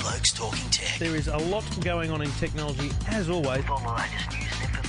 Blokes Talking Tech. There is a lot going on in technology, as always.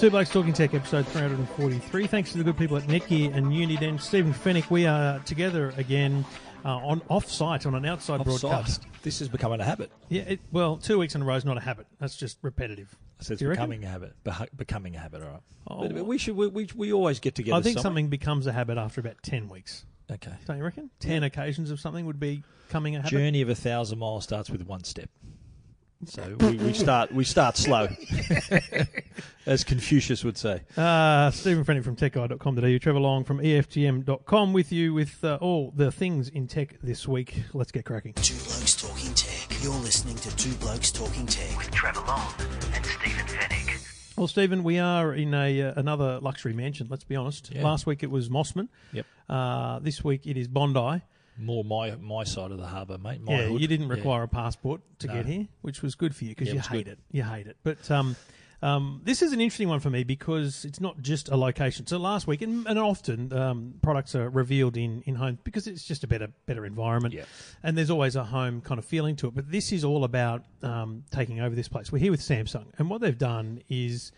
Two Blokes Talking Tech, episode 343. Thanks to the good people at Netgear and Uniden. Stephen Fenech, we are together again uh, on off-site, on an outside broadcast. This is becoming a habit. Yeah, it, well, two weeks in a row is not a habit. That's just repetitive. So it's Do you reckon? becoming a habit. Beha- becoming a habit, all right. Oh, but, well. we should. We, we, we always get together. I think somewhere. something becomes a habit after about 10 weeks. Okay. Don't you reckon? 10 occasions of something would be coming a habit. Journey of a thousand miles starts with one step. So we, we start we start slow, as Confucius would say. Uh, Stephen Fenech from techguide.com.au, Trevor Long from E EFTM.com with you with uh, all the things in tech this week. Let's get cracking. Two Blokes Talking Tech. You're listening to Two Blokes Talking Tech. With Trevor Long and Stephen Fenech. Well, Stephen, we are in a uh, another luxury mansion. Let's be honest. Yeah. Last week it was Mosman. Yep. Uh, this week it is Bondi. More my my side of the harbour, mate. My yeah, hood. you didn't Yeah. require a passport to No. get here, which was good for you because Yeah, you hate good. it. You hate it. But um, um, this is an interesting one for me because it's not just a location. So last week, and, and often um, products are revealed in in home because it's just a better better environment, Yeah. and there's always a home kind of feeling to it. But this is all about um, taking over this place. We're here with Samsung, and what they've done is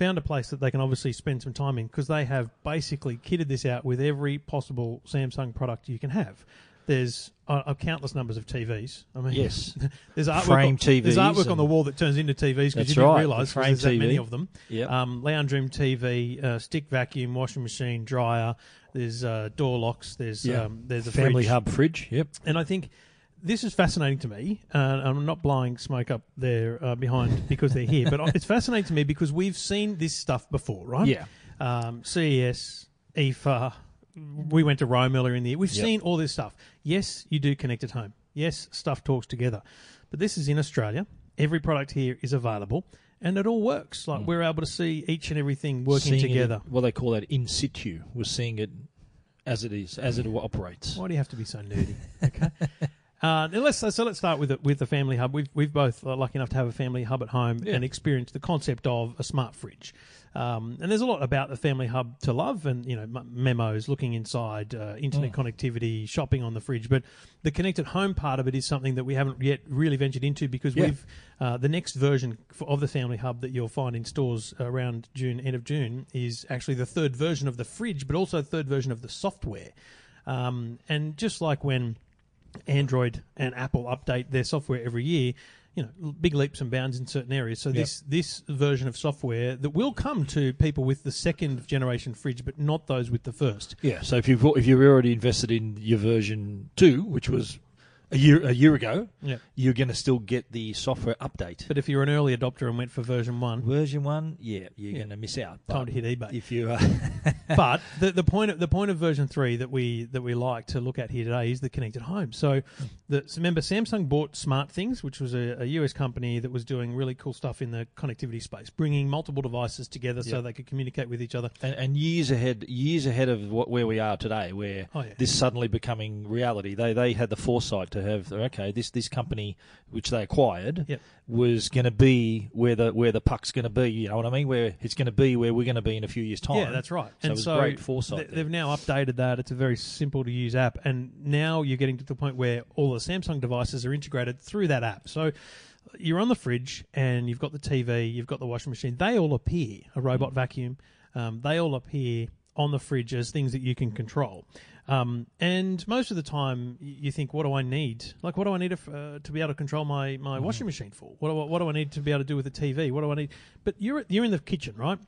found a place that they can obviously spend some time in because they have basically kitted this out with every possible Samsung product you can have. There's uh, countless numbers of TVs. I mean, Yes. there's artwork. Frame on, There's artwork on the wall that turns into TVs because you didn't right, realise the there's that many of them. Yep. Um, lounge room TV, uh, stick vacuum, washing machine, dryer. There's uh, door locks. There's Yeah. um, there's a Family fridge. hub fridge. Yep. And I think this is fascinating to me. Uh, I'm not blowing smoke up there uh, behind because they're here, but it's fascinating to me because we've seen this stuff before, right? Yeah. Um, CES, IFA. We went to Rome earlier in the year. We've Yep. seen all this stuff. Yes, you do connect at home. Yes, stuff talks together. But this is in Australia. Every product here is available. And it all works. Like we're able to see each and everything working Mm. Seeing it- together. what they call that in situ. We're seeing it as it is, as it operates. Why do you have to be so nerdy? Okay. Uh, let's so let's start with the, with the family hub. We've we've both uh, lucky enough to have a family hub at home Yeah. and experience the concept of a smart fridge. Um, and there's a lot about the family hub to love, and you know m- memos, looking inside, uh, internet connectivity, shopping on the fridge. But the connected home part of it is something that we haven't yet really ventured into because Yeah. we've uh, the next version of the family hub that you'll find in stores around June, end of June, is actually the third version of the fridge, but also the third version of the software. Um, and just like when Android and Apple update their software every year, you know, big leaps and bounds in certain areas. So this this version of software that will come to people with the second generation fridge, but not those with the first. Yeah. So if you've if you've already invested in your version two, which was a year a year ago, Yeah. you're going to still get the software update. But if you're an early adopter and went for version one, version one, yeah, you're Yeah. going to miss out. time to hit eBay. if you, uh, but the, the point of the point of version three that we that we like to look at here today is the connected home. So, the, so remember Samsung bought SmartThings, which was a, a US company that was doing really cool stuff in the connectivity space, bringing multiple devices together so they could communicate with each other. and, and years ahead, years ahead of what, where we are today, where Oh, yeah. this suddenly becoming reality. They they had the foresight to have okay, this this company which they acquired Yep. was going to be where the where the puck's going to be. You know what I mean? Where it's going to be where we're going to be in a few years' time. Yeah, that's right. So and it was so great foresight. th- they've now updated that. It's a very simple to use app, and now you're getting to the point where all the Samsung devices are integrated through that app. So you're on the fridge, and you've got the TV, you've got the washing machine. They all appear. A Mm. robot vacuum. Um, they all appear on the fridge as things that you can control. Um, and most of the time, you think, "What do I need? Like, what do I need if, uh, to be able to control my, my Mm-hmm. washing machine for? What do, I, what do I need to be able to do with the TV? What do I need?" But you're you're in the kitchen, right?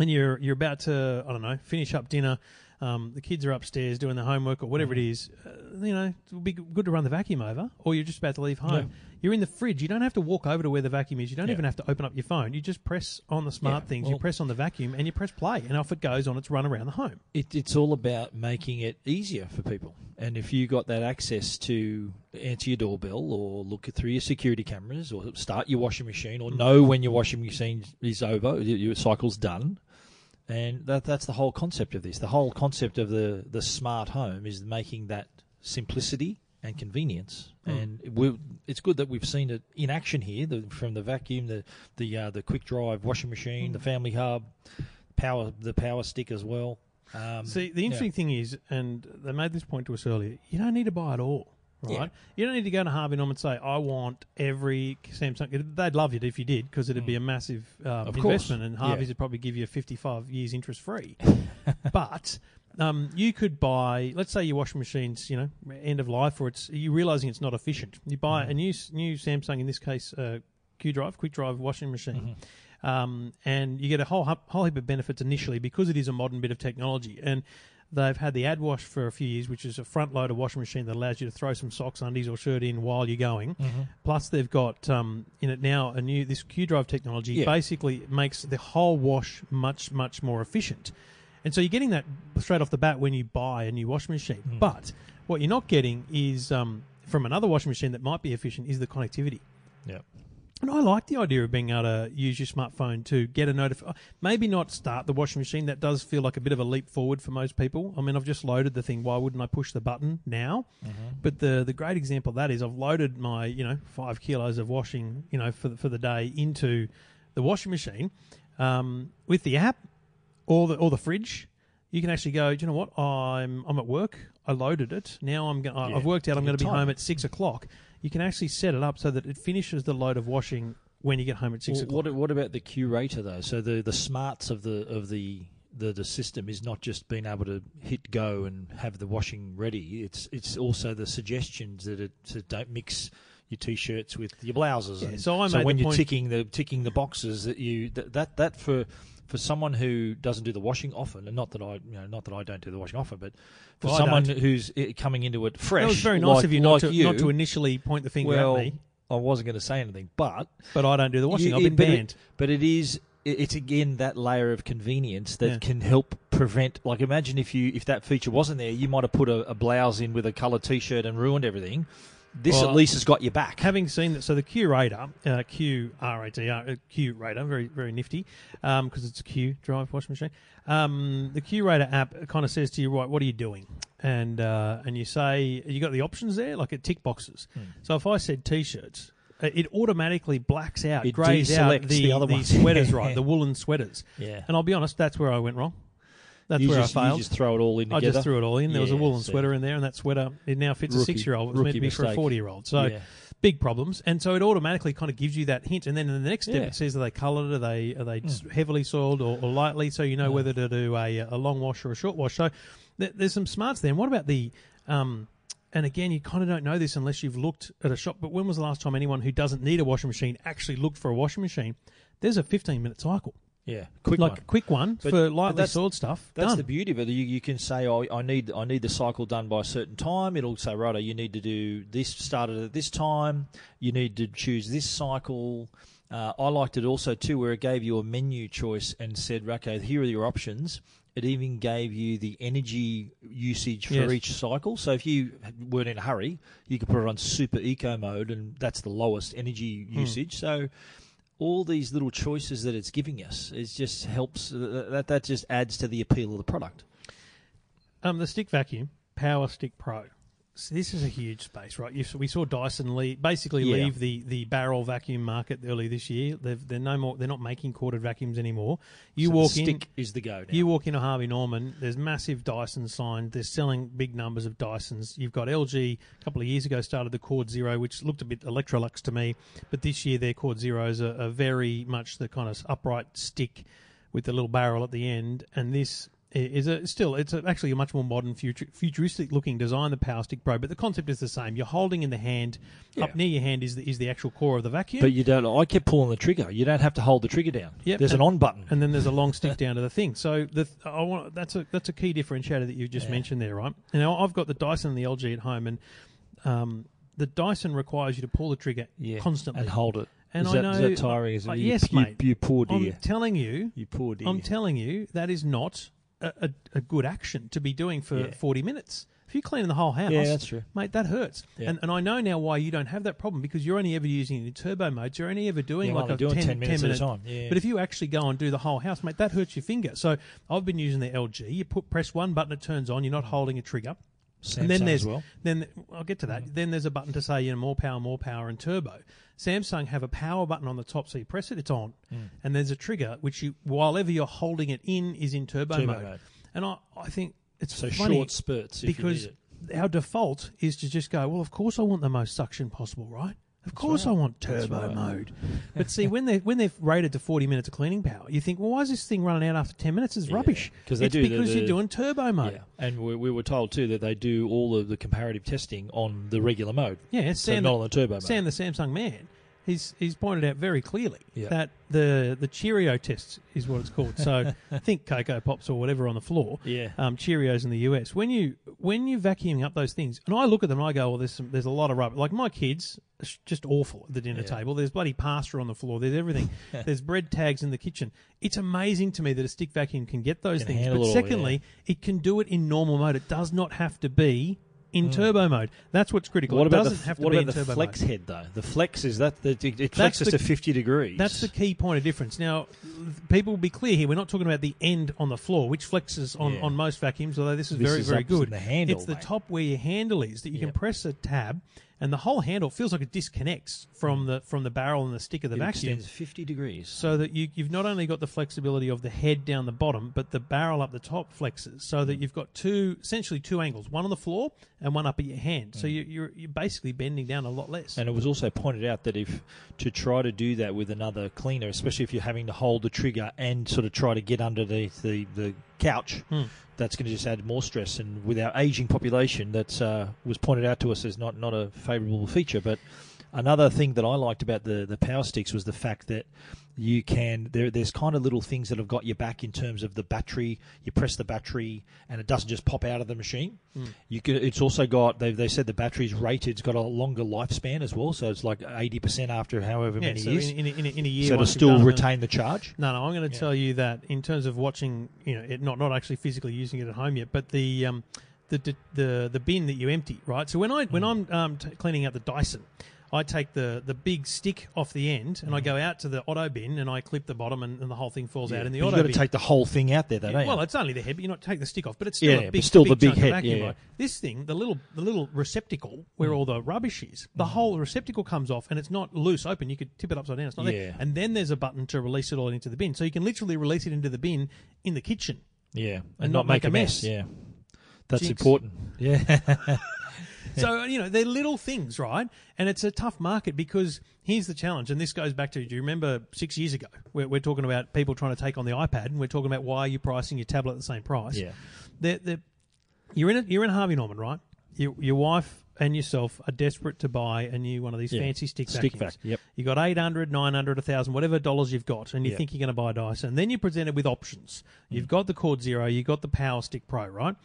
and you're you're about to I don't know finish up dinner. Um, the kids are upstairs doing their homework or whatever it is. Uh, you know, it would be good to run the vacuum over, or you're just about to leave home. Yeah. You're in the fridge. You don't have to walk over to where the vacuum is. You don't Yeah. even have to open up your phone. You just press on the smart Yeah, things. you press on the vacuum and you press play, and off it goes on its run around the home. It, it's all about making it easier for people. And if you got that access to answer your doorbell or look through your security cameras or start your washing machine or know when your washing machine is over, your cycle's done, and that that's the whole concept of this. The whole concept of the, the smart home is making that simplicity and convenience. And we it's good that we've seen it in action here, the, from the vacuum, the the uh, the quick drive washing machine, the family hub, power the power stick as well. Um, See, the yeah. interesting thing is, and they made this point to us earlier, you don't need to buy it all, right? Yeah. You don't need to go to Harvey Norman and say, I want every Samsung. They'd love it if you did, because it'd be a massive um, Mm. Investment, and Harvey's Yeah. would probably give you 55 years interest free. but um, you could buy, let's say your washing machine's, you know, end of life, or it's you're realizing it's not efficient. You buy Mm-hmm. a new new Samsung, in this case, uh, Q Drive, quick drive washing machine. Mm-hmm. Um, and you get a whole whole heap of benefits initially because it is a modern bit of technology. And they've had the AddWash for a few years, which is a front loader washing machine that allows you to throw some socks, undies, or shirt in while you're going. Mm-hmm. Plus, they've got um, in it now a new this Q Drive technology. Yeah. Basically, makes the whole wash much much more efficient. And so you're getting that straight off the bat when you buy a new washing machine. Hmm. But what you're not getting is um, from another washing machine that might be efficient is the connectivity. Yeah. And I like the idea of being able to use your smartphone to get a notification. Maybe not start the washing machine. That does feel like a bit of a leap forward for most people. I mean, I've just loaded the thing. Why wouldn't I push the button now? But the the great example of that is I've loaded my you know five kilos of washing you know for the, for the day into the washing machine um, with the app or the or the fridge. You can actually go. Do you know what? I'm I'm at work. I loaded it. Now I'm going. Yeah, I've worked out. I'm going to be home at six o'clock. You can actually set it up so that it finishes the load of washing when you get home at six Well, o'clock. what what about the curator though? So the the smarts of the of the the, the system is not just being able to hit go and have the washing ready. It's it's also the suggestions that it to don't mix your t-shirts with your blouses. Yeah, and so made when you're point- ticking the ticking the boxes that you that that, that for for someone who doesn't do the washing often, and not that I, you know, not that I don't do the washing often, but for Well, someone who's coming into it fresh, That was very nice like- of you not like to you, not to initially point the finger well, at me. I wasn't going to say anything, but But I don't do the washing. you- I've been but it- banned. but it is it's again that layer of convenience that Yeah. can help prevent. Like, imagine if you if that feature wasn't there, you might have put a, a blouse in with a coloured t-shirt and ruined everything. This Well, at least has got your back. Having seen that, so the Q-rator, uh, Q R A T R, uh, Radar, very very nifty, because it's a Q drive washing machine. Um, the Q-rator app kind of says to you, right, what are you doing? And uh, and you say you got the options there, like it tick boxes. Hmm. So if I said t-shirts. uh, It automatically blacks out, It greys out the, the other ones. sweaters, right? The woolen sweaters. yeah, And I'll be honest, that's where I went wrong. That's you where just, I you just throw it all in I just threw it all in. There was a woolen see. sweater in there, and that sweater it now fits a six-year-old. It was meant to rookie be for a forty-year-old. So Yeah. big problems, and so it automatically kind of gives you that hint. And then in the next step, Yeah. It says are they coloured, are they are they s- heavily soiled or, or lightly, so you know whether to do a, a long wash or a short wash. So th- there's some smarts there. And what about the um, and again, you kind of don't know this unless you've looked at a shop. But when was the last time anyone who doesn't need a washing machine actually looked for a washing machine? There's a 15 minute cycle, yeah, quick like one. a quick one But- for lightly that's- soiled stuff. That's done. the beauty of it. You, you can say, oh, I need I need the cycle done by a certain time. It'll say, right, you need to do this started at this time. You need to choose this cycle. Uh, I liked it also too, where it gave you a menu choice and said, okay, here are your options. It even gave you the energy usage for Yes. each cycle. So if you weren't in a hurry, you could put it on super eco mode, and that's the lowest energy Hmm. usage. So all these little choices that it's giving us, it just helps. uh, That that just adds to the appeal of the product. Um, the stick vacuum, Power Stick Pro. So this is a huge space, right? You, we saw Dyson leave, basically Yeah. leave the, the barrel vacuum market early this year. They've, they're no more. They're not making corded vacuums anymore. You So walk in. is the go. Now. You walk into Harvey Norman, there's massive Dyson sign. They're selling big numbers of Dysons. You've got LG a couple of years ago started the Cord Zero, which looked a bit Electrolux to me, but this year their Cord Zeros are, are very much the kind of upright stick with the little barrel at the end. And this is a still it's a, actually a much more modern, futur, futuristic looking design. The Power Stick Pro, but the concept is the same. You're holding in the hand. Yeah. Up near your hand is the, is the actual core of the vacuum. But you don't. I kept pulling the trigger. You don't have to hold the trigger down. Yep, There's and- an on button. and then there's a long stick down to the thing. So the I want that's a that's a key differentiator that you just Yeah. mentioned there, right? Now I've got the Dyson and the LG at home, and um, the Dyson requires you to pull the trigger yeah. constantly. and hold it. And is, I that, is know- that tiring? Is it? Uh, you, yes, you, mate. You poor dear. I'm telling you, you poor dear. I'm telling you, that is not a, a, good action to be doing for Yeah. 40 minutes. If you're cleaning the whole house, Yeah, that's true. mate, that hurts. Yeah. And, and I know now why you don't have that problem because you're only ever using it in turbo mode. You're only ever doing Yeah, like a doing 10, 10 minutes at a minute time, yeah. But if you actually go and do the whole house, mate, that hurts your finger. So I've been using the LG. You put press one button, it turns on. You're not holding a trigger. and then Samsung there's as well. then I'll get to that. Mm. Then there's a button to say you know more power, more power, and turbo. Samsung have a power button on the top, so you press it, it's on, Mm. and there's a trigger which you, while ever you're holding it in, is in turbo, Turbo mode. mode. And I, I think it's So short spurts because our default is to just go. Well, of course I want the most suction possible, right? Of course I want turbo right. mode. But see, when they when they're rated to forty minutes of cleaning power, you think, well, why is this thing running out after ten minutes? It's Yeah, rubbish. 'cause they it's do because the- you're doing turbo mode. Yeah, and we, we were told too that they do all of the comparative testing on the regular mode. Yeah, so Sam, not the, on the turbo mode. Sam, the Samsung man, he's he's pointed out very clearly Yeah. that the the Cheerio test is what it's called. So I think Cocoa Pops or whatever on the floor. Yeah. Um, Cheerios in the US. When you when you're vacuuming up those things, and I look at them and I go, well, there's some, there's a lot of rubbish. Like my kids, it's just awful at the dinner Yeah. table. There's bloody pasta on the floor. There's everything. there's bread tags in the kitchen. It's amazing to me that a stick vacuum can get those Can things. But it all, secondly, it can do it in normal mode. It does not have to be. In hmm. turbo mode, that's what's critical. What it about doesn't the have to what be about in the turbo flex mode. head though? The flex is that the, it, it That's flexes the- to fifty degrees. That's the key point of difference. Now, people will be clear here. We're not talking about the end on the floor, which flexes on, Yeah. on most vacuums, although this is This very, is very good. the handle, it's the mate. top where your handle is that you can press a tab, and the whole handle feels like it disconnects from the from the barrel and the stick of the it vacuum. extends fifty degrees. So that you, you've not only got the flexibility of the head down the bottom, but the barrel up the top flexes, so that you've got two, essentially two angles, one on the floor and one up at your hand. Mm. So you, you're you're basically bending down a lot less. And it was also pointed out that if to try to do that with another cleaner, especially if you're having to hold the trigger and sort of try to get underneath the, the couch, Hmm. that's going to just add more stress. And with our aging population, that uh, was pointed out to us as not, not a favourable feature. But another thing that I liked about the, the power sticks was the fact that you can there there's kind of little things that have got your back in terms of the battery you press the battery and it doesn't just pop out of the machine Hmm. you can it's also got they they said the battery's rated it's got a longer lifespan as well so it's like 80% after however yeah, many so years in, in, a- in, a, in a year, so to still done retain the charge No, no, I'm going to Yeah. tell you that in terms of watching, you know, it not not actually physically using it at home yet, but the um, the the the, bin that you empty, right? So when I when I'm um, t- cleaning out the Dyson, I take the the big stick off the end and I go out to the auto bin and I clip the bottom and, and the whole thing falls out in the auto you've got bin. to take the whole thing out there though Yeah, well, it's only the head, but you not take the stick off. But it's still Yeah, a big, still the big head, yeah. This thing, the little the little receptacle where Mm. all the rubbish is, the whole receptacle comes off, and it's not loose open. You could tip it upside down. It's not Yeah. there. And then there's a button to release it all into the bin, so you can literally release it into the bin in the kitchen. yeah and, and not, not make, a mess, mess. yeah that's Jinx. important yeah So you know they're little things, right? And it's a tough market because here's the challenge, and this goes back to do you remember six years ago? We're, we're talking about people trying to take on the iPad, and we're talking about why are you pricing your tablet at the same price? yeah they're, they're, you're in a, you're in Harvey Norman, right? Your, your wife and yourself are desperate to buy a new one of these Yeah. fancy stick Stick vacuums. vac, yep. You got 800, 900, 1000, whatever dollars you've got, and you Yeah. think you're going to buy a Dyson. And then you're presented with options. You've mm. got the Cord Zero, you've got the Power Stick Pro, right?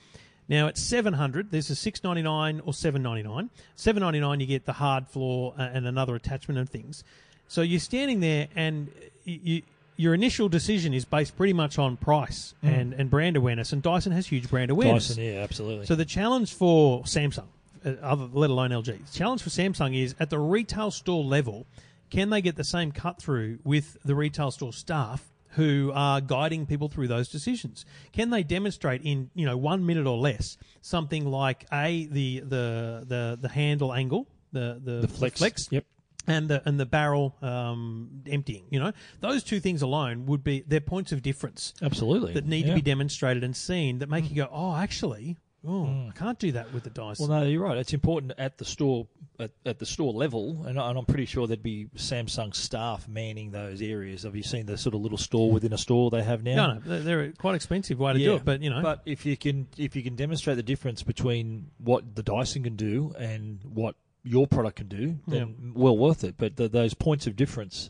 Now at 700, there's a 699 or 799. 799 you get the hard floor uh, and another attachment and things. So you're standing there and you, you your initial decision is based pretty much on price and, and brand awareness, and Dyson has huge brand awareness. Dyson yeah absolutely So the challenge for Samsung, uh, other, let alone LG, the challenge for Samsung is at the retail store level, can they get the same cut through with the retail store staff who are guiding people through those decisions? Can they demonstrate in you know one minute or less something like a the the the, the handle angle, the the, the flex, flex yep and the and the barrel um, emptying. You know, those two things alone would be their points of difference absolutely that need yeah. to be demonstrated and seen that make you go, oh, actually, oh, Mm. I can't do that with the Dyson. Well, no, you're right. It's important at the store at, at the store level, and, and I'm pretty sure there'd be Samsung staff manning those areas. Have you seen the sort of little store within a store they have now? No, no, they're, quite expensive way to do it, but you know, But if you can if you can demonstrate the difference between what the Dyson can do and what your product can do, then well worth it. But the, those points of difference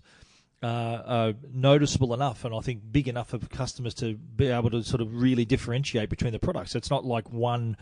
uh, are noticeable enough, and I think big enough for customers to be able to sort of really differentiate between the products. It's not like one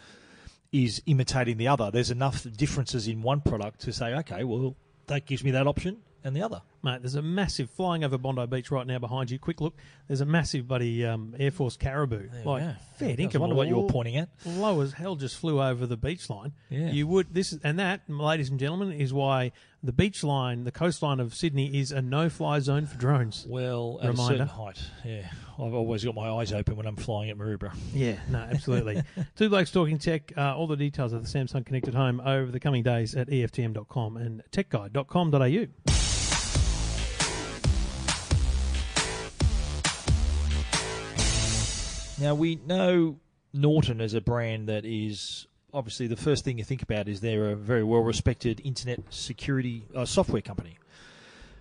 is imitating the other. There's enough differences in one product to say, okay, well, that gives me that option and the other. Mate, there's a massive flying over Bondi Beach right now behind you. Quick look, there's a massive buddy um, Air Force Caribou, There like fair I was income. wondering what you were pointing at. Low as hell, just flew over the beach line. Yeah. you would this and that, ladies and gentlemen, is why the beach line, the coastline of Sydney, is a no-fly zone for drones. Well, at a Reminder. certain height, yeah. I've always got my eyes open when I'm flying at Maroubra. Yeah, no, absolutely. Two blokes talking tech. Uh, all the details of the Samsung Connected Home over the coming days at EFTM.com and techguide.com.au. Now we know Norton as a brand that is obviously the first thing you think about is they're a very well respected internet security uh, software company.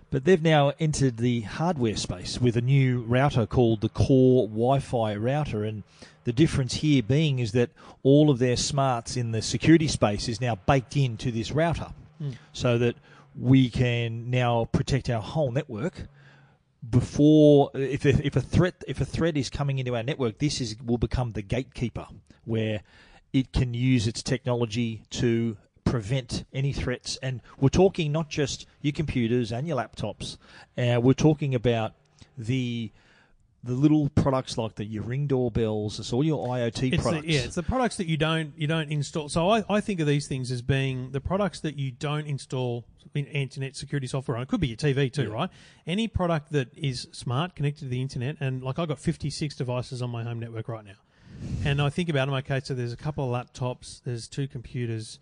But they've now entered the hardware space with a new router called the Core Wi-Fi router, and the difference here being is that all of their smarts in the security space is now baked into this router, so that we can now protect our whole network before if if a threat if a threat is coming into our network, this is will become the gatekeeper where it can use its technology to prevent any threats. And we're talking not just your computers and your laptops. Uh, we're talking about the the little products like the your ring doorbells, it's all your IoT It's the, products. yeah, it's the products that you don't you don't install. So I, I think of these things as being the products that you don't install in internet security software on. It could be your TV too, Yeah. right? Any product that is smart, connected to the internet, and like I've got 56 devices on my home network right now, and I think about them. Okay, so there's a couple of laptops, there's two computers,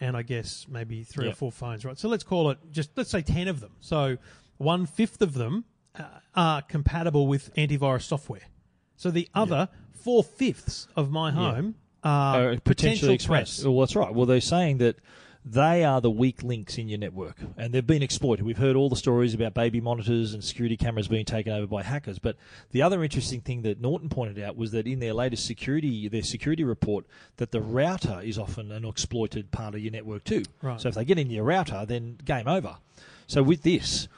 and I guess maybe three or four phones, right? So let's call it just let's say 10 of them. So one fifth of them are compatible with antivirus software. So the other four fifths of my home are uh, potential potentially threats. Well, that's right. Well, they're saying that they are the weak links in your network, and they've been exploited. We've heard all the stories about baby monitors and security cameras being taken over by hackers. But the other interesting thing that Norton pointed out was that in their latest security, their security report, that the router is often an exploited part of your network too. Right. So if they get in your router, then game over. So with this,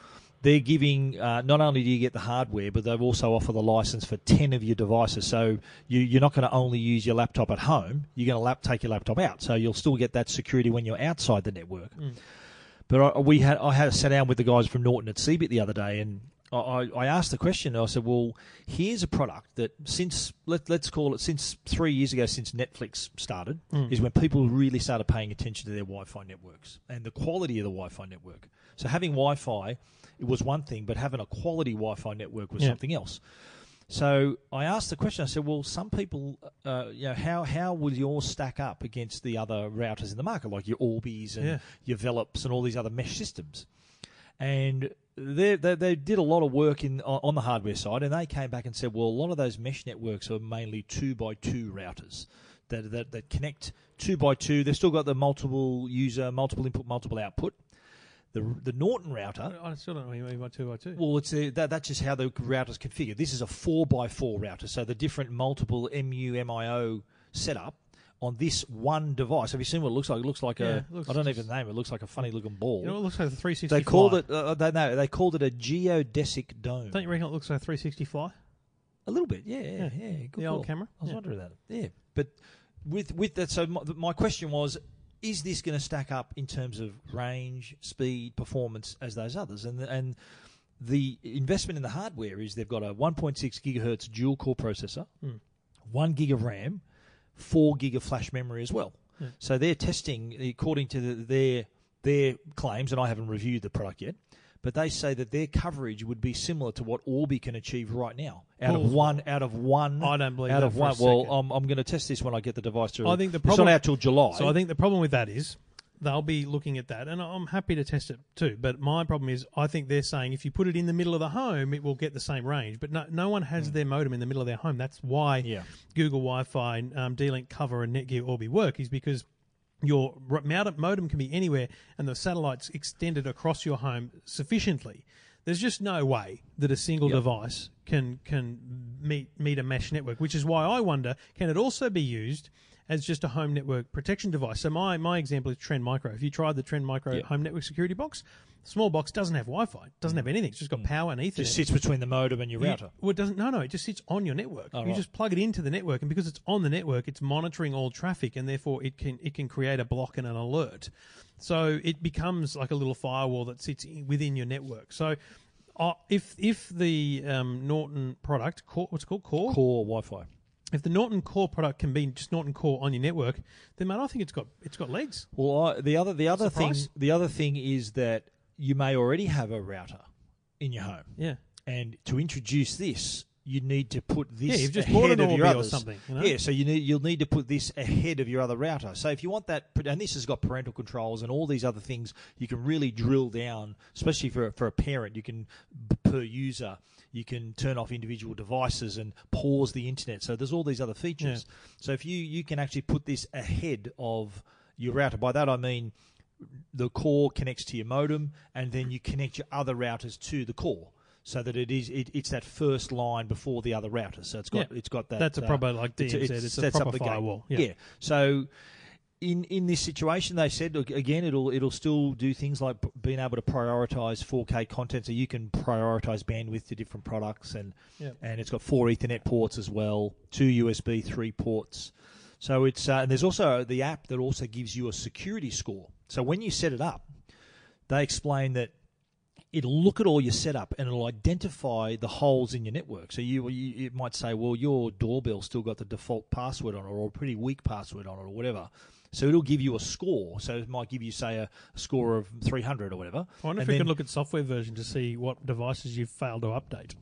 they're giving uh, not only do you get the hardware, but they've also offer the license for ten of your devices. So you, you're not going to only use your laptop at home; you're going to lap, take your laptop out. So you'll still get that security when you're outside the network. But I, we had I had a sat down with the guys from Norton at CeBIT the other day, and I, I asked the question. I said, "Well, here's a product that since let, let's call it since three years ago, since Netflix started, is when people really started paying attention to their Wi-Fi networks and the quality of the Wi-Fi network. So having Wi-Fi, it was one thing, but having a quality Wi-Fi network was Yeah. something else. So I asked the question. I said, "Well, some people, uh, you know, how how would yours stack up against the other routers in the market, like your Orbis and Yeah. your Velops and all these other mesh systems?" And they, they they did a lot of work in on on the hardware side, and they came back and said, "Well, a lot of those mesh networks are mainly two by two routers that that, that connect two by two. They've still got the multiple user, multiple input, multiple output." The, the Norton router I still don't know what you mean by two by two. well, it's a, that, that's just how the router's configured. This is a four by four router, so the different multiple MU-MIMO setup on this one device. Have you seen what it looks like? It looks like Yeah, a. it looks I don't even name it. It looks like a funny looking ball. you know, it looks like a 360 they called fly. it. Uh, they no, they called it a geodesic dome. Don't you reckon it looks like a 360 fly? A little bit, yeah, yeah, Yeah. yeah. good The old camera? I was Yeah. wondering that. Yeah, but with with that, so my, my question was: Is this going to stack up in terms of range, speed, performance as those others? And and the investment in the hardware is they've got a 1.6 gigahertz dual core processor, Hmm. one gig of RAM, four gig of flash memory as well. So they're testing according to the, their their claims, and I haven't reviewed the product yet. But they say that their coverage would be similar to what Orbi can achieve right now, out of one, out of one. I don't believe out of one. Well. I'm, I'm going to test this when I get the device to. I think the problem, it's not out till July. So I think the problem with that is they'll be looking at that, and I'm happy to test it too. But my problem is, I think they're saying if you put it in the middle of the home, it will get the same range. But no, no one has their modem in the middle of their home. That's why. Yeah. Google Wi-Fi, um, D-Link Covr, and Netgear Orbi work. Is because your modem can be anywhere and the satellite's extended across your home sufficiently. There's just no way that a single Yep. device can can meet meet a mesh network, which is why I wonder can it also be used as just a home network protection device? So my, my example is Trend Micro. If you tried the Trend Micro Yep. home network security box, small box doesn't have Wi-Fi, doesn't have anything. It's just got power and Ethernet. Mm. Just sits between the modem and your You- router. well, it doesn't. No, no. It just sits on your network. Oh, you right. just plug it into the network, and because it's on the network, it's monitoring all traffic, and therefore it can it can create a block and an alert. So it becomes like a little firewall that sits within your network. So. Uh, if if the um, Norton product, Core, what's it called Core, Core Wi-Fi. If the Norton Core product can be just Norton Core on your network, then mate, I think it's got it's got legs. Well, I, the other the other the thing the other thing is that you may already have a router in your home, Yeah, and to introduce this, you need to put this Yeah, you've just ahead bought an of your Orbi or something, you know? Yeah, so you need you'll need to put this ahead of your other router. So if you want that, and this has got parental controls and all these other things, you can really drill down, especially for for a parent. You can per user. You can turn off individual devices and pause the internet. So there's all these other features. So if you you can actually put this ahead of your router. By that I mean the core connects to your modem, and then you connect your other routers to the core, so that it is it, it's that first line before the other router. So it's got Yeah. it's got that. That's a uh, proper, like it's- DMZ, it's- it's a sets up proper firewall. Yeah. Yeah. So. In, in this situation, they said look, again it'll it'll still do things like being able to prioritize 4K content, so you can prioritize bandwidth to different products, and and it's got four Ethernet ports as well, two USB three ports. So it's uh, and there's also the app that also gives you a security score. So when you set it up, they explain that it'll look at all your setup and it'll identify the holes in your network. So you, you it might say, well, your doorbell still got the default password on it, or a pretty weak password on it, or whatever. So it'll give you a score. So it might give you, say, a, score of 300 or whatever. I wonder if And we then- could look at software version to see what devices you've failed to update.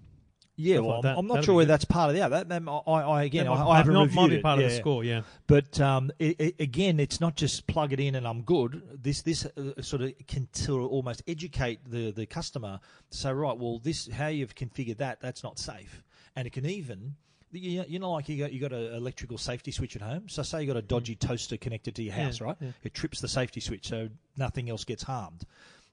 Yeah, well, like that. I'm not sure whether good. that's part of the app. That, that, I, I again, That I, might, I part- haven't not- reviewed might be it. part of Yeah, the yeah. score. Yeah. But um, it, it, again, it's not just plug it in and I'm good. This this uh, sort of can sort of almost educate the, the customer to say, right, well, this how you've configured that, that's not safe, and it can even. You you know, like you got you got an electrical safety switch at home. So say you got a dodgy toaster connected to your Yeah, house, right? yeah. It trips the safety switch, so nothing else gets harmed.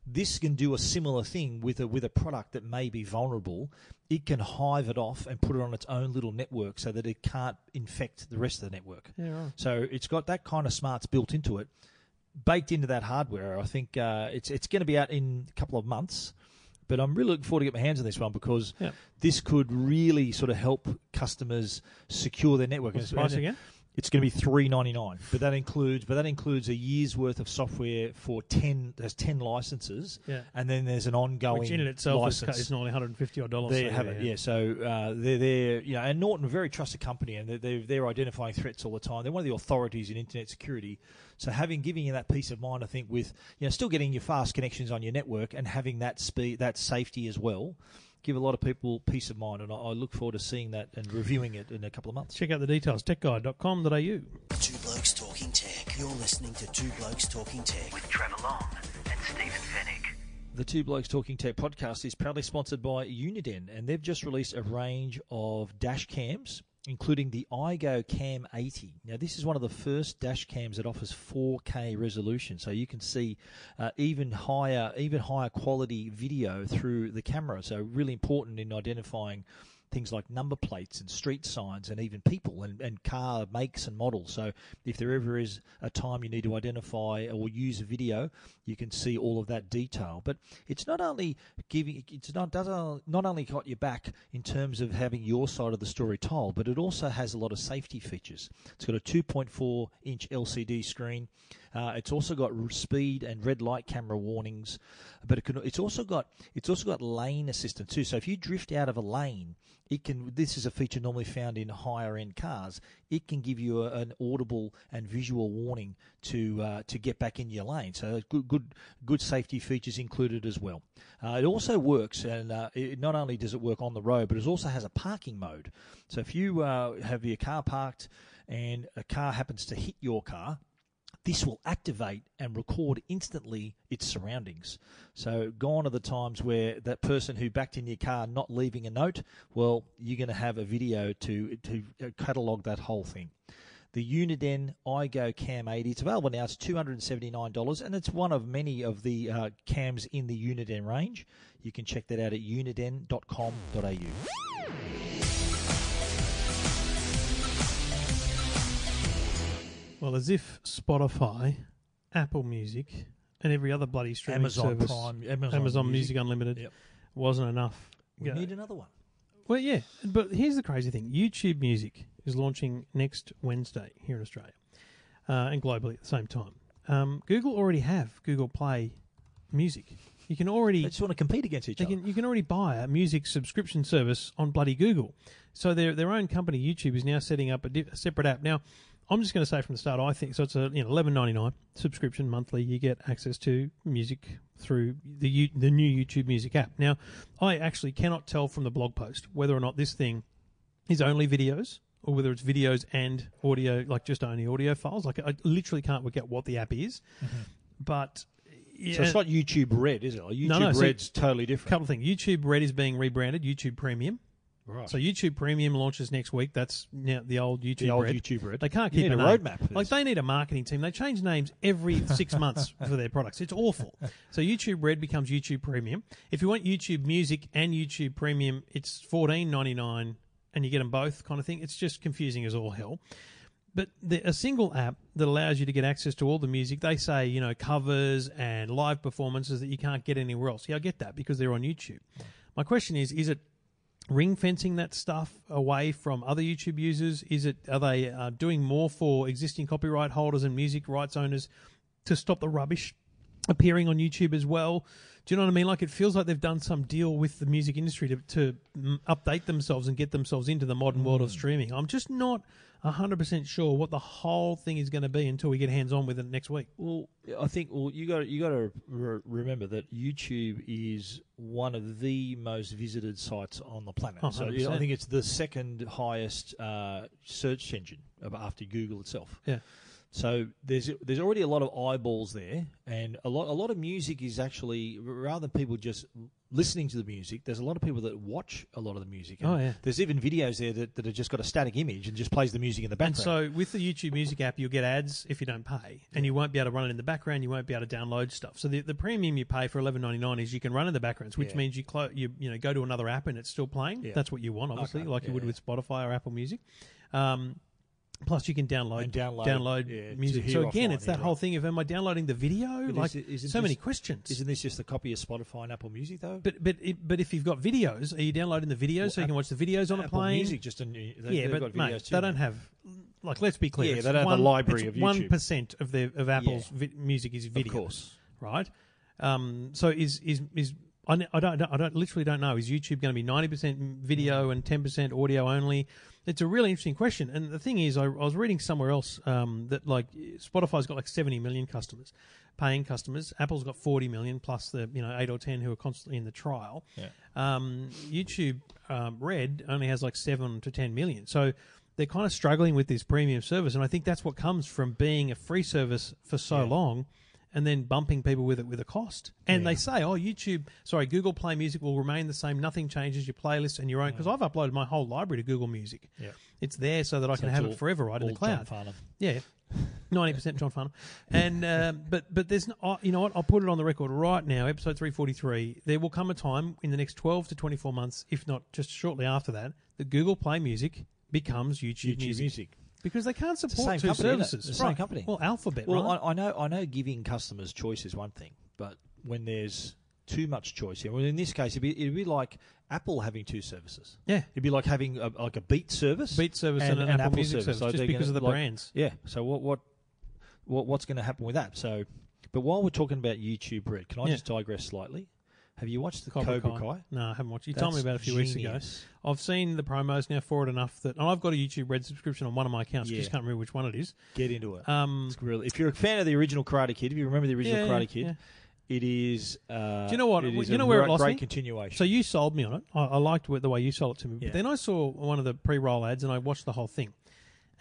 This can do a similar thing with a with a product that may be vulnerable. It can hive it off and put it on its own little network so that it can't infect the rest of the network. Yeah, right. So it's got that kind of smarts built into it, baked into that hardware. I think uh, it's it's going to be out in a couple of months, but I'm really looking forward to get my hands on this one because Yeah. this could really sort of help customers secure their network. What's the price again? It's going to be three ninety nine, but that includes but that includes a year's worth of software for ten. There's ten licenses, Yeah. and then there's an ongoing Which in it itself is, license. is normally 150 odd dollars. There you so have it. Yeah. So uh, they're they're you know, and Norton, a very trusted company, and they're, they're they're identifying threats all the time. They're one of the authorities in internet security. So having giving you that peace of mind, I think, with you know still getting your fast connections on your network and having that speed, that safety as well, give a lot of people peace of mind. And I, I look forward to seeing that and reviewing it in a couple of months. Check out the details, techguide.com.au. Two Blokes Talking Tech. You're listening to Two Blokes Talking Tech with Trevor Long and Stephen Fenech. The Two Blokes Talking Tech podcast is proudly sponsored by Uniden, and they've just released a range of dash cams, including the iGo Cam 80. Now, this is one of the first dash cams that offers 4K resolution, so you can see uh, even higher, even higher quality video through the camera. So, really important in identifying things like number plates and street signs and even people and, and car makes and models. So if there ever is a time you need to identify or use a video, you can see all of that detail. But it's not only giving it's not doesn't uh, only got your back in terms of having your side of the story told, but it also has a lot of safety features. It's got a 2.4 inch LCD screen. Uh, it's also got speed and red light camera warnings, but it can, it's also got it's also got lane assistance too. So if you drift out of a lane, it can. This is a feature normally found in higher end cars. It can give you a, an audible and visual warning to uh, to get back in your lane. So good good good safety features included as well. Uh, it also works, and uh, it, not only does it work on the road, but it also has a parking mode. So if you uh, have your car parked and a car happens to hit your car, this will activate and record instantly its surroundings. So, gone are the times where that person who backed in your car not leaving a note. Well, you're going to have a video to to catalogue that whole thing. the Uniden iGo Cam 80. It's available now. It's $279, and it's one of many of the uh, cams in the Uniden range. You can check that out at uniden.com.au. Well, as if Spotify, Apple Music, and every other bloody streaming Amazon service, Prime, Amazon, Amazon Music, Unlimited, Yep. wasn't enough. We Yeah. need another one. Well, yeah, but here's the crazy thing: YouTube Music is launching next Wednesday here in Australia, uh, and globally at the same time. Um, Google already have Google Play Music. You can already They just want to compete against each they other. can, you can already buy a music subscription service on bloody Google. So their their own company, YouTube, is now setting up a, di- a separate app. Now, I'm just going to say from the start, I think so. It's a you know eleven ninety nine subscription monthly. You get access to music through the U, the new YouTube Music app. Now, I actually cannot tell from the blog post whether or not this thing is only videos or whether it's videos and audio, like just only audio files. Like I literally can't work out what the app is, mm-hmm. but. Yeah, So it's not YouTube Red, is it? Like YouTube No, no, so- Red's totally a couple of things. YouTube Red is being rebranded YouTube Premium. Right. So YouTube Premium launches next week. That's now the old YouTube the old Red. YouTube Red. They can't keep a, a roadmap Like they need a marketing team. They change names every six months for their products. It's awful. So YouTube Red becomes YouTube Premium. If you want YouTube Music and YouTube Premium, it's fourteen ninety nine, and you get them both, kind of thing. It's just confusing as all hell. But the, a single app that allows you to get access to all the music, they say, you know, covers and live performances that you can't get anywhere else. Yeah, I get that because they're on YouTube. My question is, is it ring fencing that stuff away from other YouTube users? Is it are they uh, doing more for existing copyright holders and music rights owners to stop the rubbish appearing on YouTube as well? Do you know what I mean? Like it feels like they've done some deal with the music industry to, to mm, update themselves and get themselves into the modern world of streaming. I'm just not hundred percent sure what the whole thing is going to be until we get hands on with it next week. Well, I think well you got you got to re- remember that YouTube is one of the most visited sites on the planet. Oh, so 100%. I think it's the second highest uh, search engine after Google itself. Yeah. So there's there's already a lot of eyeballs there, and a lot a lot of music is actually rather than people just listening to the music. There's a lot of people that watch a lot of the music. And Oh, yeah. There's even videos there that, that have just got a static image and just plays the music in the background. And background. so with the YouTube Music app, you'll get ads if you don't pay, and you won't be able to run it in the background. You won't be able to download stuff. So the, the premium you pay for eleven ninety nine is you can run in the backgrounds, which Yeah. means you clo- you you know go to another app and it's still playing. Yeah. That's what you want, obviously, Okay. like you would with Spotify or Apple Music. Um, plus, you can download And download, yeah, music. So again, it's that whole thing of am I downloading the video? But like is it- is it so many questions. Isn't this just a copy of Spotify and Apple Music though? but but it, but if you've got videos, are you downloading the videos so you can watch the videos on a Apple plane? Music just a new, they, yeah, but got mate, too. they don't have. Like, let's be clear. Yeah, they don't have a library of One YouTube. percent of their of Apple's vi- music is videos, Of course. right? Um, so is is is I, I don't I don't literally don't know. Is YouTube going to be ninety percent video and ten percent audio only? It's a really interesting question. And the thing is, I, I was reading somewhere else um, that like Spotify's got like seventy million customers, paying customers. Apple's got forty million plus the you know eight or ten who are constantly in the trial. Yeah. Um, YouTube um, Red only has like seven to ten million. So they're kind of struggling with this premium service, and I think that's what comes from being a free service for so Yeah. long, and then bumping people with it with a cost. And Yeah. they say, oh, YouTube, sorry, Google Play Music will remain the same. Nothing changes. Your playlist and your own. Because I've uploaded my whole library to Google Music. Yeah. It's there so that I So can have all- it forever, right in the cloud. Yeah, ninety percent John Farnham, and um, but but there's no, oh, you know what I'll put it on the record right now. Episode three forty three. There will come a time in the next twelve to twenty four months, if not just shortly after that, that Google Play Music becomes YouTube, YouTube Music, Music. Because they can't support same two company, services. The same Right. company. Well, Alphabet, Well, right? I, I know I know giving customers choice is one thing, but when there's too much choice here, well, in this case, it'd be, it'd be like Apple having two services. yeah, It'd be like having a, like a Beat service, Beat service and, an Apple, Music service, So just because gonna, of the like- brands. Yeah. So what what what what's going to happen with that? So, but while we're talking about YouTube Red, can I Yeah. just digress slightly? Have you watched the Cobra, Cobra, Kai. Kai? No, I haven't watched. it. You told me about it a few weeks ago. I've seen the promos now for it enough that, and I've got a YouTube Red subscription on one of my accounts. Yeah. Just can't remember which one it is. Get into it. Um, It's really, if you're a fan of the original Karate Kid, if you remember the original Yeah, Karate Kid, it is. Uh, Do you know what? It is You a know where it great, lost great me? continuation. So you sold me on it. I, I liked the way you sold it to me. Yeah. But then I saw one of the pre-roll ads and I watched the whole thing.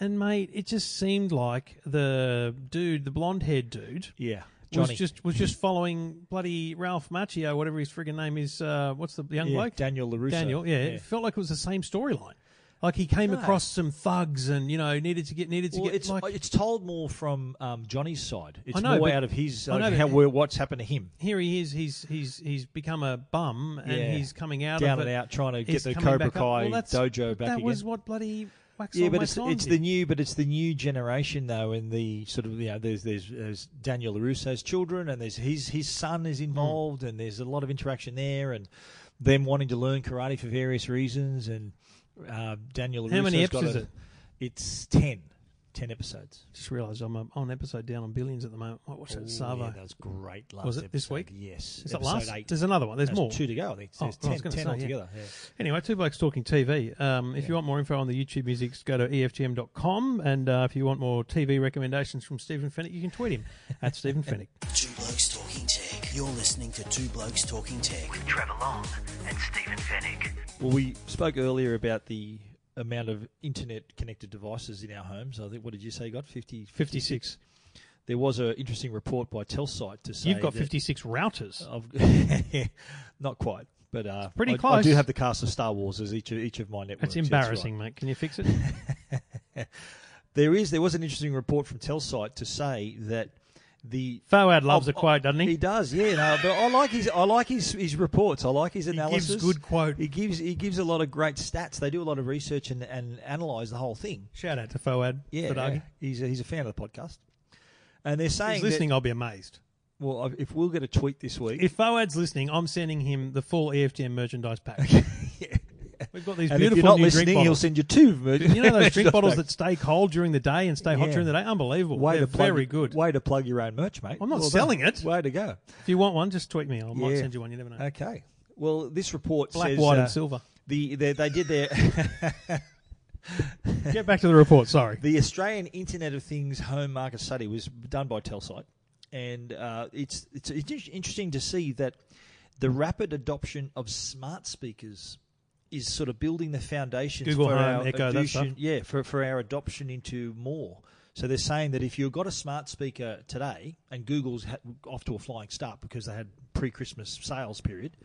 And mate, it just seemed like the dude, the blonde-haired dude, yeah, was just was just following bloody Ralph Macchio, whatever his friggin' name is. Uh, what's the young yeah, bloke? Daniel Larusso. Daniel. Yeah, it felt like it was the same storyline. Like he came No. across some thugs and you know needed to get needed to Well, get it's like it's told more from um, Johnny's side. It's know, more but- out of his I uh, know, how where- what's happened to him. here he is. He's he's he's become a bum and Yeah. he's coming out Down of and it. out, trying to get the Cobra. Kai Well, dojo back That again. was what bloody wax yeah, on, but it's it's the new, but it's the new generation though, and the sort of you know there's there's, there's Daniel Larusso's children, and there's his his son Hmm. is involved, and there's a lot of interaction there, and them wanting to learn karate for various reasons, and uh, Daniel. How many Larusso's got eps is a- it? It's 10. 10 episodes. Just realised I'm uh, on episode down on billions at the moment. Might watch that Oh, Savo. yeah, that was great. Last Was it this episode. week? Yes. Is that episode last? Eight. There's another one. There's There's more. two to go. I think Oh, there's I was 10, gonna 10 say, yeah. altogether. Yeah. Anyway, Two Blokes Talking TV. Um, if you want more info on the YouTube music, go to EFTM.com. And uh, if you want more TV recommendations from Stephen Fenech, you can tweet him at Stephen Fenech. Two Blokes Talking Tech. You're listening to Two Blokes Talking Tech with Trevor Long and Stephen Fenech. Well, we spoke earlier about the amount of internet connected devices in our homes. I think, what did you say you got? 50, 56. There was an interesting report by Telsyte to say You've got that 56 routers. Not quite. But uh, pretty I, I do have the cast of Star Wars as each of, each of my networks. That's embarrassing, right. mate. Can you fix it? There is there was an interesting report from Telsyte to say that the Foad loves a quote, doesn't He he? does, yeah. No, but I like his I like his, his reports. I like his He analysis. gives good quote. He gives he gives a lot of great stats. They do a lot of research and, and analyze the whole thing. Shout out to Foad. Yeah, Fadaghi. he's a, he's a fan of the podcast. And they're saying he's that- listening, I'll be amazed. well, if we'll get a tweet this week, If Foad listening, I'm sending him the full EFTM merchandise pack. We've got these and if beautiful you're not listening, he'll send you two. you know those drink bottles that stay cold during the day and stay hot Yeah. during the day? Unbelievable. way They're to plug, very good. Way to plug your own merch, mate. I'm not Well selling done. it. Way to go. If you want one, just tweet me. I might Yeah. send you one. You never know. Okay. Well, this report Black, says white, uh, and silver. the they, they did their Get back to the report. Sorry. The Australian Internet of Things home market study was done by Telsyte, and uh, it's, it's it's interesting to see that the rapid adoption of smart speakers is sort of building the foundations Google for Home, our Echo, that adoption, stuff. yeah, for for our adoption into more. So they're saying that if you've got a smart speaker today, and Google's ha- off to a flying start because they had pre-Christmas sales period,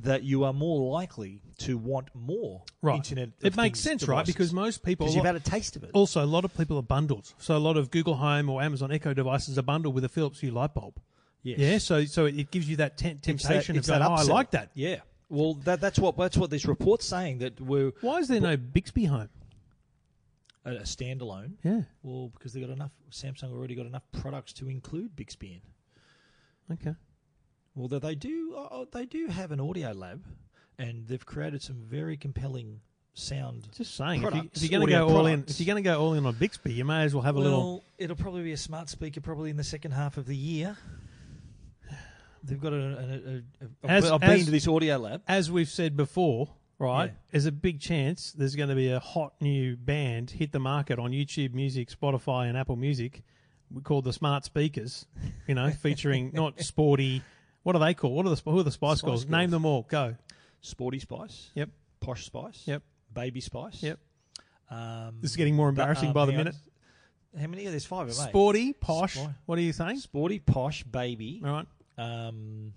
that you are more likely to want more Right. Internet. it makes sense, right? Because most people. because you've had a taste of it. Also, a lot of people are bundled. So a lot of Google Home or Amazon Echo devices are bundled with a Philips Hue light bulb. Yes. Yeah, so so it gives you that It's temptation that- of going, that oh, I like that. Yeah. Well, that, that's what that's what this report's saying that we're Why is there no Bixby Home? a, a standalone. Yeah. Well, because they got enough. Samsung already got enough products to include Bixby in. Okay. Well, they- they do. Oh, they do have an audio lab, and they've created some very compelling sound. Just saying, if, you, Products, if you're going to go all in, if you're going to go all in on Bixby, you may as well have a well, little. it'll probably be a smart speaker probably in the second half of the year. They've got a. a, a, a As- I've been as- to this audio lab. As we've said before, right? Yeah. There's a big chance there's going to be a hot new band hit the market on YouTube Music, Spotify, and Apple Music. We call the smart speakers. You know, featuring not sporty. What are they called? What are the who are the Spice, Spice Girls? Girls. Name them all. Go. Sporty Spice. Yep. Posh Spice. Yep. Baby Spice. Yep. Um, This is getting more embarrassing um, by the on. minute. How many? are There's five of them. Sporty, posh. What are you saying? Sporty, posh, baby, All right, um,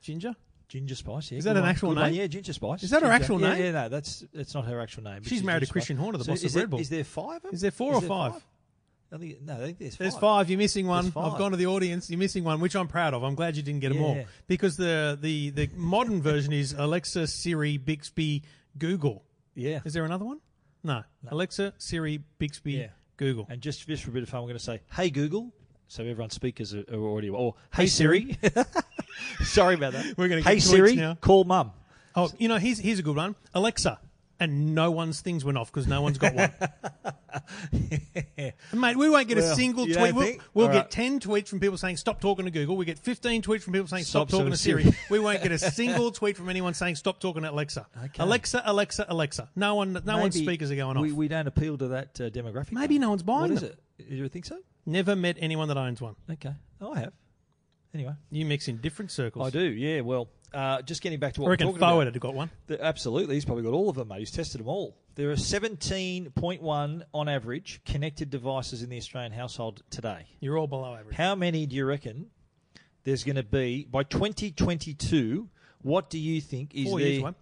Ginger. ginger spice. Yeah, Is that good an actual good one. name? Yeah, ginger spice. Is that her actual yeah, name? Yeah, no, that's it's not her actual name. but She's married to Christian Spice. Horner, the So boss is of there, Red Bull. Is there five? of them? Is there four or there five? I think, no, I think there's five. There's five. You're missing one. I've gone to the audience. You're missing one, which I'm proud of. I'm glad you didn't get them all because the the the modern version is Alexa, Siri, Bixby, Google. Yeah. Is there another one? No. Alexa, Siri, Bixby, Yeah. Google. And just just for a bit of fun, we're going to say, "Hey Google." So everyone's speakers are, are already. Or hey, Hey, Siri. Sorry about that. We're gonna Hey get tweets Siri, now. call mum. Oh, you know, here's here's a good one. Alexa, and no one's things went off because no one's got one. Mate, we won't get a single tweet. We'll, we'll get right. 10 tweets from people saying stop talking to Google. We get 15 tweets from people saying stop, Stop talking to Siri. Siri. we won't get a single tweet from anyone saying stop talking to Alexa. Okay. Alexa, Alexa, Alexa. No one, no one's speakers are going off. We, we don't appeal to that uh, demographic. Maybe though. no one's buying What is them. it? You think so? Never met anyone that owns one. Okay. Oh, I have. Anyway, You mix in different circles. I do. Yeah. Well, uh, just getting back to I what we're reckon talking Foad about. had got one. The- absolutely, he's probably got all of them, mate. He's tested them all. There are 17.1 on average connected devices in the Australian household today. You're all below average. How many do you reckon there's going to be by 2022? What do you think is Four the years away.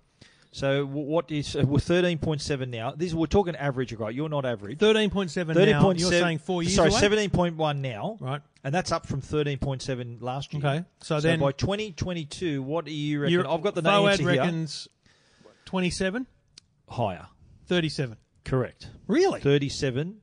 So what is uh, we're thirteen point seven now? This we're talking average, right? You're not average. Thirteen point seven Thirteen now. point You're saying four years Sorry, away, seventeen point one now, right? and that's up from thirteen point seven last year. Okay, so, So, then by twenty twenty two, what do you reckon? I've got the FOAD here. reckons 27, Higher, 37. correct. Really? Thirty-seven.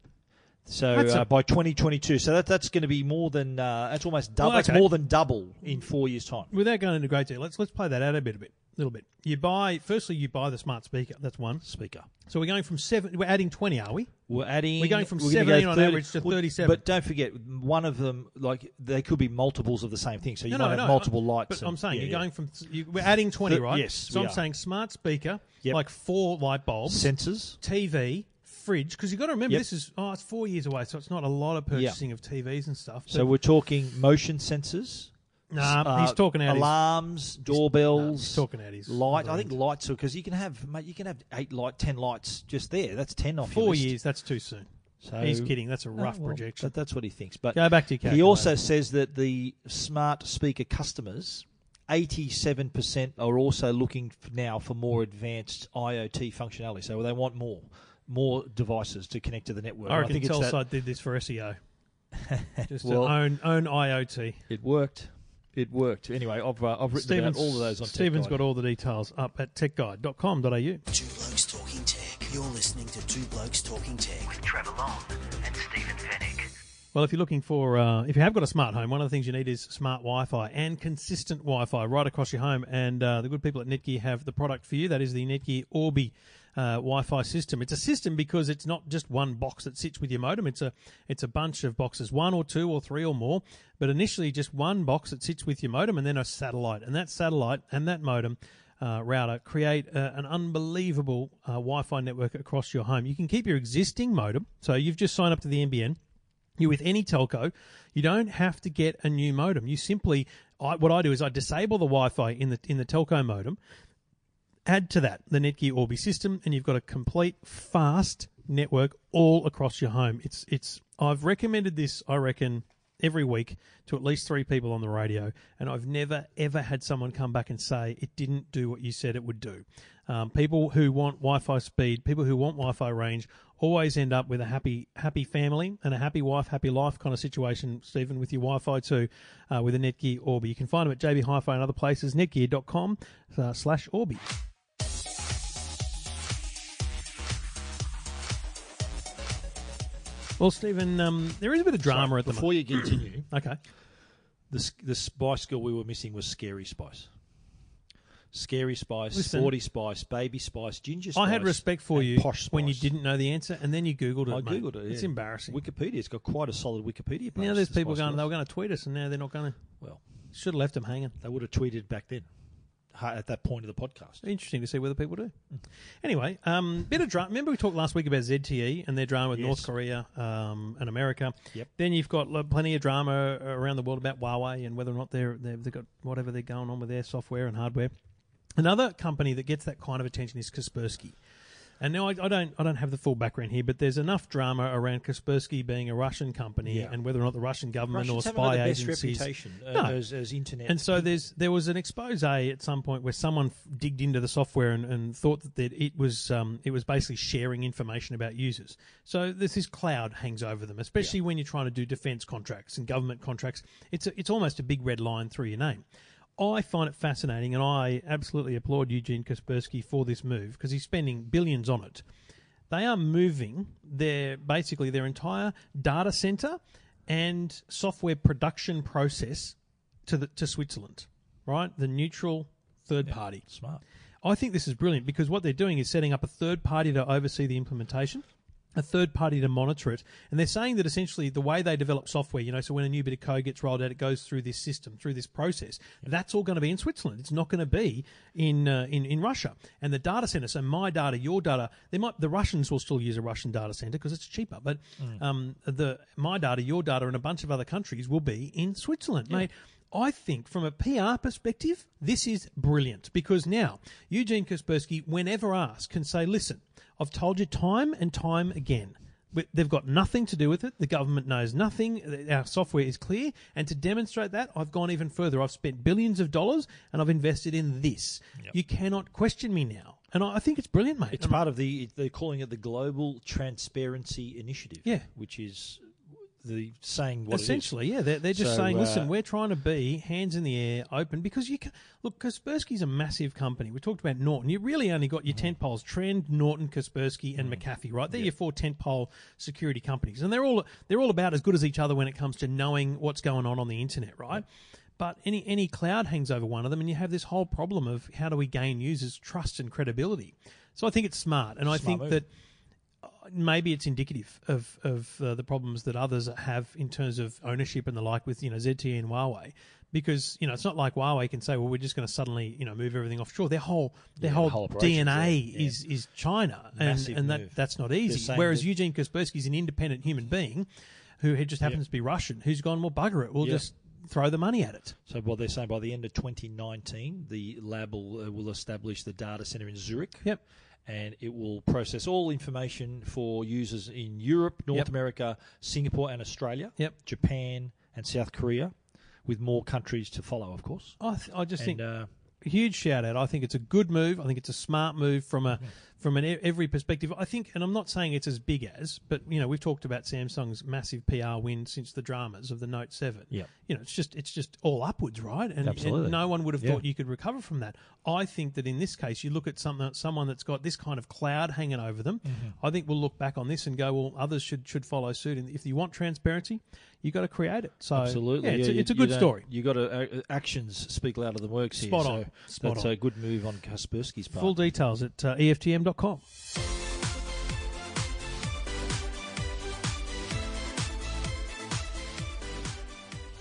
So That's a- uh, by 2022, so that that's going to be more than uh, that's almost double. Well, That's more than double in four years' time. Without going into great detail, let's let's play that out a bit, a bit, little bit. You buy firstly, you buy the smart speaker. That's one. Speaker. So we're going from seven. We're adding twenty, are we? We're adding. We're going from we're 17 go on average to well, 37. But don't forget, one of them, like they could be multiples of the same thing. So you might have multiple lights. But and- I'm saying yeah, you're yeah. going from you, we're adding twenty, right? yes, So I'm are. saying smart speaker, Yep. like four light bulbs, sensors. TV, fridge. Because you've got to remember Yep. this is oh, it's four years away, so it's not a lot of purchasing of TVs and stuff. So we're talking motion sensors. Nah, uh, he's talking out alarms, nah, doorbells. he's talking out his light. I think lights because you can have mate, you can have eight light, ten lights just there. That's ten off your four years. That's too soon. So, He's kidding. That's a No, rough well, projection. that- that's what he thinks. But Go back to your he also says that the smart speaker customers. 87% are also looking now for more advanced IoT functionality. So they want more more devices to connect to the network. I reckon think that- did this for SEO. Just Well- to own own IoT. It worked. It worked. Anyway, I've, uh, I've written Stephen's, about all of those on Stephen's Tech got all the details up at techguide.com.au. Two Blokes Talking Tech. You're listening to Two Blokes Talking Tech with Trevor Long and Stephen Fenech. Well, if you're looking for, uh, if you have got a smart home, one of the things you need is smart Wi-Fi and consistent Wi-Fi right across your home. And uh, the good people at Netgear have the product for you. That is the Netgear Orbi uh, Wi-Fi system. It's a system because it's not just one box that sits with your modem. It's a it's a bunch of boxes, one or two or three or more. But initially, just one box that sits with your modem, and then a satellite. And that satellite and that modem. Uh, router create uh, an unbelievable uh, Wi-Fi network across your home. You can keep your existing modem, so you've just signed up to the NBN. You're with any telco. You don't have to get a new modem. You simply, I, what I do is I disable the Wi-Fi in the in the telco modem, add to that the Netgear Orbi system, and you've got a complete fast network all across your home. It's it's. I've recommended this. I reckon every week to at least three people on the radio, and I've never ever had someone come back and say it didn't do what you said it would do. Um, people who want Wi-Fi speed, people who want Wi-Fi range, always end up with a happy happy family and a happy wife, happy life kind of situation. Stephen, with your Wi-Fi too, uh, with a Netgear Orbi, you can find them at JB Hi-Fi and other places. Netgear.com uh, Orbi. Well, Stephen, um, there is a bit of drama at the moment. Before you continue. Okay. the, the spice girl we were missing was Scary Spice. Scary Spice, Listen. Sporty Spice, Baby Spice, Ginger Spice. I had respect for and you Posh when you Spice. didn't know the answer, and then you googled it. I mate. googled it. It's yeah. embarrassing. Wikipedia. It's got quite a solid Wikipedia page. now there's the people Spice going, they were going to tweet us, and now they're not going to. Well, Should have left them hanging. they would have tweeted back then, at that point of the podcast. Interesting to see whether people do. Anyway, um, bit of drama. Remember we talked last week about ZTE and their drama with Yes. North Korea um, and America. Yep. Then you've got like, plenty of drama around the world about Huawei and whether or not they're, they've, they've got whatever they're going on with their software and hardware. Another company that gets that kind of attention is Kaspersky. And now I, I don't I don't have the full background here, but there's enough drama around Kaspersky being a Russian company Yeah. and whether or not the Russian government Russians or spy best agencies. reputation uh, No. as, as internet. And so there's there was an expose at some point where someone f- digged into the software and, and thought that, it was um, it was basically sharing information about users. So this cloud hangs over them, especially when you're trying to do defence contracts and government contracts. It's a, it's almost a big red line through your name. I find it fascinating, and I absolutely applaud Eugene Kaspersky for this move because he's spending billions on it. They are moving their basically their entire data center and software production process to the to Switzerland, right? The neutral third party. smart. I think this is brilliant because what they're doing is setting up a third party to oversee the implementation, a third party to monitor it, and they're saying that essentially the way they develop software, you know, so when a new bit of code gets rolled out, it goes through this system, through this process. That's all going to be in Switzerland. It's not going to be in uh, in in Russia. And the data center, so my data, your data, they might the Russians will still use a Russian data center because it's cheaper, but um, the my data, your data, and a bunch of other countries will be in Switzerland, mate. I think from a PR perspective, this is brilliant because now Eugene Kaspersky, whenever asked, can say, listen, I've told you time and time again. They've got nothing to do with it. The government knows nothing. Our software is clear. And to demonstrate that, I've gone even further. I've spent billions of dollars and I've invested in this. You cannot question me now. and I I think it's brilliant, mate. It's part of the they're calling it the Global Transparency Initiative. Yeah. which is the saying what Essentially, yeah, they're, they're just So, saying, listen, uh, we're trying to be hands in the air, open, because you can look. Kaspersky's a massive company. We talked about Norton. You really only got your tent poles: Trend, Norton, Kaspersky, and McAfee. Right? They're your four tent pole security companies, and they're all they're all about as good as each other when it comes to knowing what's going on on the internet. Right? But any any cloud hangs over one of them, and you have this whole problem of how do we gain users' trust and credibility. So I think it's smart, and I think move. that maybe it's indicative of of uh, the problems that others have in terms of ownership and the like with you know ZTE and Huawei. Because you know it's not like Huawei can say, well, we're just going to suddenly you know move everything offshore. Their whole their Yeah, whole, the whole DNA yeah, is is China, and Massive and move. that that's not easy. Whereas Eugene Kaspersky is an independent human being who just happens to be Russian, who's gone, well, bugger it, we'll just throw the money at it. So what they're saying by the end of 2019, the lab will, uh, will establish the data center in Zurich. Yep. And it will process all information for users in Europe, North Yep. America, Singapore, and Australia. Yep. Japan and South Korea, with more countries to follow, of course. I, th- I just think And uh, huge shout out. I think it's a good move. I think it's a smart move from a from an every perspective. I think, and I'm not saying it's as big as, but you know, we've talked about Samsung's massive PR win since the dramas of the Note Seven. Yeah. you know, it's just it's just all upwards, right? And, Absolutely. and no one would have Yeah. thought you could recover from that. I think that in this case, you look at something someone that's got this kind of cloud hanging over them. Mm-hmm. I think we'll look back on this and go, well, others should should follow suit. And if you want transparency, you got to create it. So absolutely, yeah, it's, Yeah, a, you- it's a good don't- story. You got to uh, actions speak louder than words here. Spot so on. Spot that's on. a good move on Kaspersky's part. Full details at uh, EFTM.com.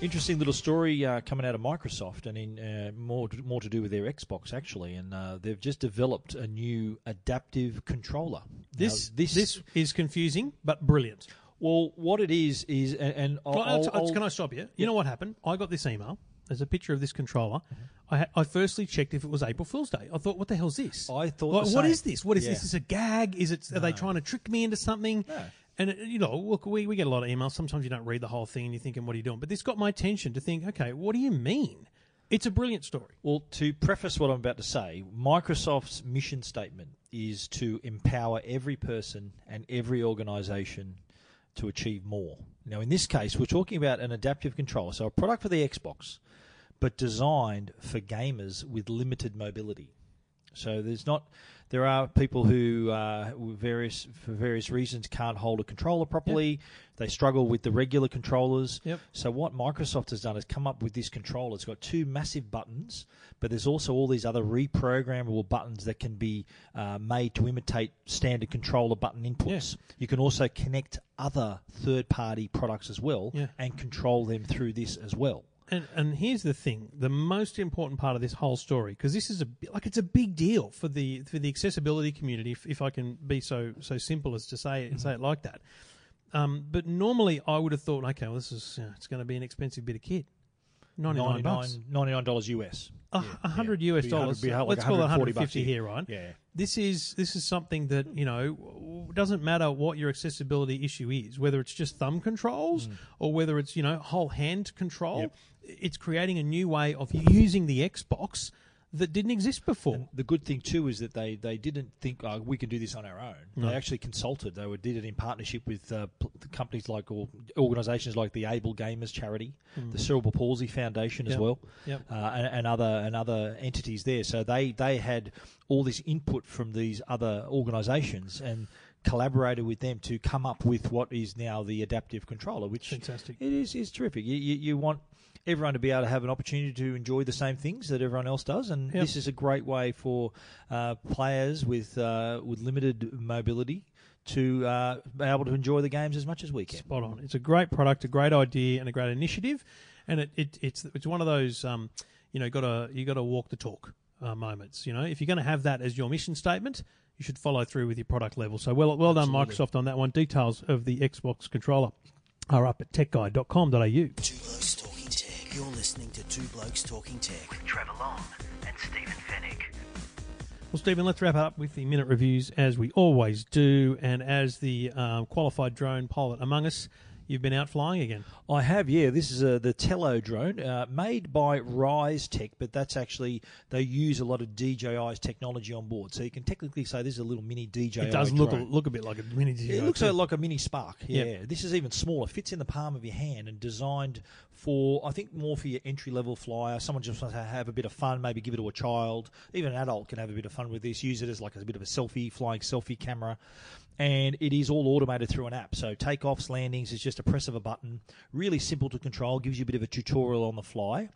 Interesting little story uh, coming out of Microsoft, and in uh, more more to do with their Xbox actually, and uh, they've just developed a new adaptive controller. This, Now, this is confusing but brilliant. well, what it is is, and, and I'll, Well, I'll- I'll- I'll- can I stop you? You know what happened? I got this email. There's a picture of this controller. Mm-hmm. I, ha- I firstly checked if it was April Fool's Day. I thought, what the hell's this? I thought Like, the what same. is this? What is Yeah. this? Is it a gag? Is it? Are they trying to trick me into something? No. And it, you know, look, we, we get a lot of emails. Sometimes you don't read the whole thing and you're thinking, what are you doing? But this got my attention to think, okay, what do you mean? It's a brilliant story. Well, to preface what I'm about to say, Microsoft's mission statement is to empower every person and every organization to achieve more. Now, in this case, we're talking about an adaptive controller, so a product for the Xbox, but designed for gamers with limited mobility. So there's not. There are people who, uh, various for various reasons, can't hold a controller properly. They struggle with the regular controllers. Yep. So what Microsoft has done is come up with this controller. It's got two massive buttons, but there's also all these other reprogrammable buttons that can be uh, made to imitate standard controller button inputs. You can also connect other third-party products as well Yeah. and control them through this as well. And, and here's the thing: the most important part of this whole story, because this is a like it's a big deal for the for the accessibility community. If, if I can be so so simple as to say it, say it like that. Um, but normally, I would have thought, okay, well, this is uh, it's going to be an expensive bit of kit, ninety nine bucks, $99 $99 US. a Yeah, hundred yeah. US dollars. 100 like Let's call it 140 150 bucks here. right? Yeah. This is this is something that you know doesn't matter what your accessibility issue is, whether it's just thumb controls or whether it's you know whole hand control. Mm. Yep. It's creating a new way of using the Xbox that didn't exist before. The good thing too is that they, they didn't think oh, we can do this on our own. They actually consulted. They were, did it in partnership with uh, companies like or organisations like the Able Gamers Charity, the Cerebral Palsy Foundation as well, Yep. uh, and, and other and other entities there. So they they had all this input from these other organisations and collaborated with them to come up with what is now the adaptive controller, which Fantastic. it is is terrific. You, you, you want everyone to be able to have an opportunity to enjoy the same things that everyone else does, and Yep. this is a great way for uh, players with uh, with limited mobility to uh, be able to enjoy the games as much as we can. Spot on. It's a great product, a great idea, and a great initiative. And it, it it's it's one of those um, you know got to you got to walk the talk uh, moments. You know, if you're going to have that as your mission statement, you should follow through with your product level. So well well done, Absolutely. Microsoft, on that one. Details of the Xbox controller are up at techguide.com.au. You're listening to Two Blokes Talking Tech with Trevor Long and Stephen Fenech. Well, Stephen, let's wrap up with the minute reviews as we always do. And as the um, qualified drone pilot among us, you've been out flying again. I have, yeah. This is a, the Tello drone, uh, made by Ryze Tech, but that's actually they use a lot of DJI's technology on board. So you can technically say this is a little mini DJI. It does look a, look a bit like a mini DJI. It looks too. like a mini Spark. Yeah. Yep. This is even smaller. Fits in the palm of your hand and designed for, I think, more for your entry level flyer. Someone just wants to have a bit of fun, maybe give it to a child. Even an adult can have a bit of fun with this. Use it as like a bit of a selfie, flying selfie camera. And it is all automated through an app. So takeoffs, landings is just a press of a button. Really simple to control. Gives you a bit of a tutorial on the fly.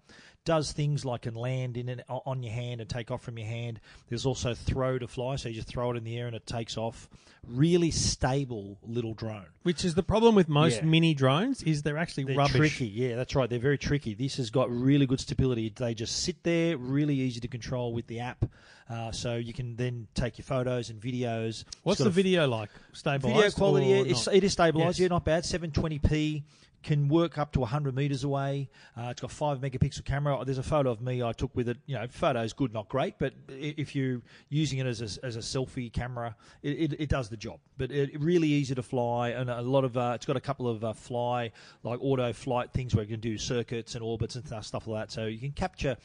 Does things like can land in and on your hand and take off from your hand. There's also throw to fly, so you just throw it in the air and it takes off. Really stable little drone. Which is the problem with most Yeah. mini drones is they're actually They're rubbish. tricky. Yeah, that's right. They're very tricky. This has got really good stability. They just sit there, really easy to control with the app. Uh, so you can then take your photos and videos. What's the video like? Stabilized video quality? or it's, it is stabilized. Yes. Yeah, not bad. 720p. Can work up to 100 meters away. Uh, it's got five megapixel camera. There's a photo of me I took with it. You know, photo's good, not great, but if you're using it as a, as a selfie camera, it, it, it does the job. But it, really easy to fly, and a lot of uh, it's got a couple of uh, fly like auto flight things where you can do circuits and orbits and stuff, stuff like that. So you can capture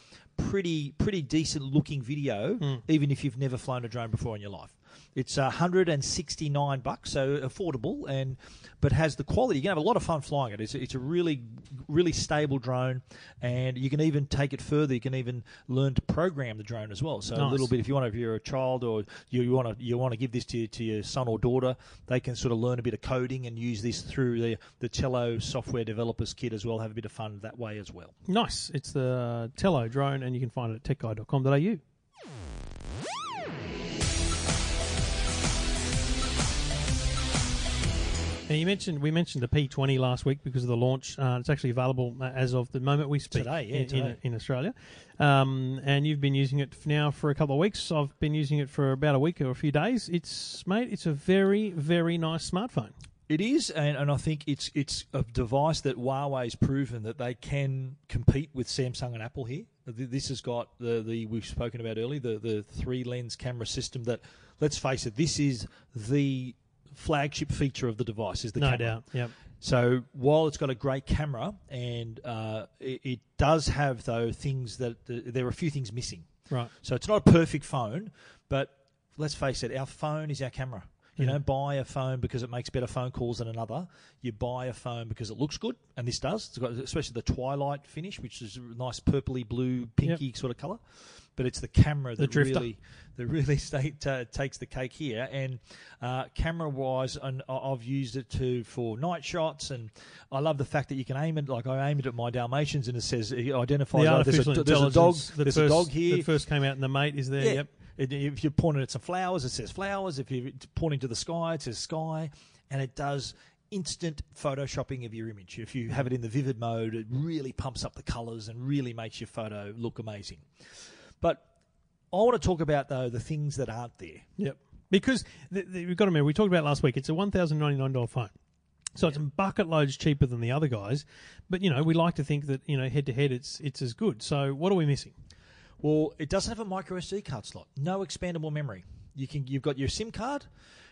pretty pretty decent looking video, Hmm. even if you've never flown a drone before in your life. It's 169 bucks, so affordable, and but has the quality. You can have a lot of fun flying it. It's, it's a really really stable drone, and you can even take it further. You can even learn to program the drone as well. So a little bit, if you want, if you're a child or you, you want to you want to give this to, to your son or daughter, they can sort of learn a bit of coding and use this through the the Tello software developers kit as well. Have a bit of fun that way as well. Nice. It's the Tello drone, and you can find it at techguide.com.au. Now you mentioned we mentioned the P20 last week because of the launch. Uh, it's actually available uh, as of the moment we speak Today, yeah, in, today. in, in Australia. Um, and you've been using it now for a couple of weeks. I've been using it for about a week or a few days. It's mate, it's a very very nice smartphone. It is, and, and I think it's it's a device that Huawei's proven that they can compete with Samsung and Apple here. This has got the, the we've spoken about earlier the the three lens camera system that let's face it, this is the flagship feature of the device is the no camera. doubt. Yep. So while it's got a great camera and uh, it, it does have though things that there are a few things missing. Right. So it's not a perfect phone, but let's face it, our phone is our camera. You Yeah. don't buy a phone because it makes better phone calls than another. You buy a phone because it looks good, and this does. It's got especially the twilight finish, which is a nice purpley blue, pinky sort of color. But it's the camera that drifter. really that really state, uh, takes the cake here. And uh, camera wise, and I've used it to for night shots, and I love the fact that you can aim it. Like I aimed it at my Dalmatians, and it says it identifies. The oh, there's, a, there's a dog. There's first, a dog here. that first came out in the mate is there. Yeah. Yep. If you're pointing at some flowers, it says flowers. If you're pointing to the sky, it says sky. And it does instant photoshopping of your image. If you have it in the vivid mode, it really pumps up the colors and really makes your photo look amazing. But I want to talk about, though, the things that aren't there. Yep. Because th th we've got to remember, we talked about last week. It's a one thousand ninety nine dollar phone, so it's a bucket loads cheaper than the other guys. But you know, we like to think that you know head to head, it's it's as good. So what are we missing? Well, it doesn't have a micro SD card slot. No expandable memory. You can. You've got your SIM card,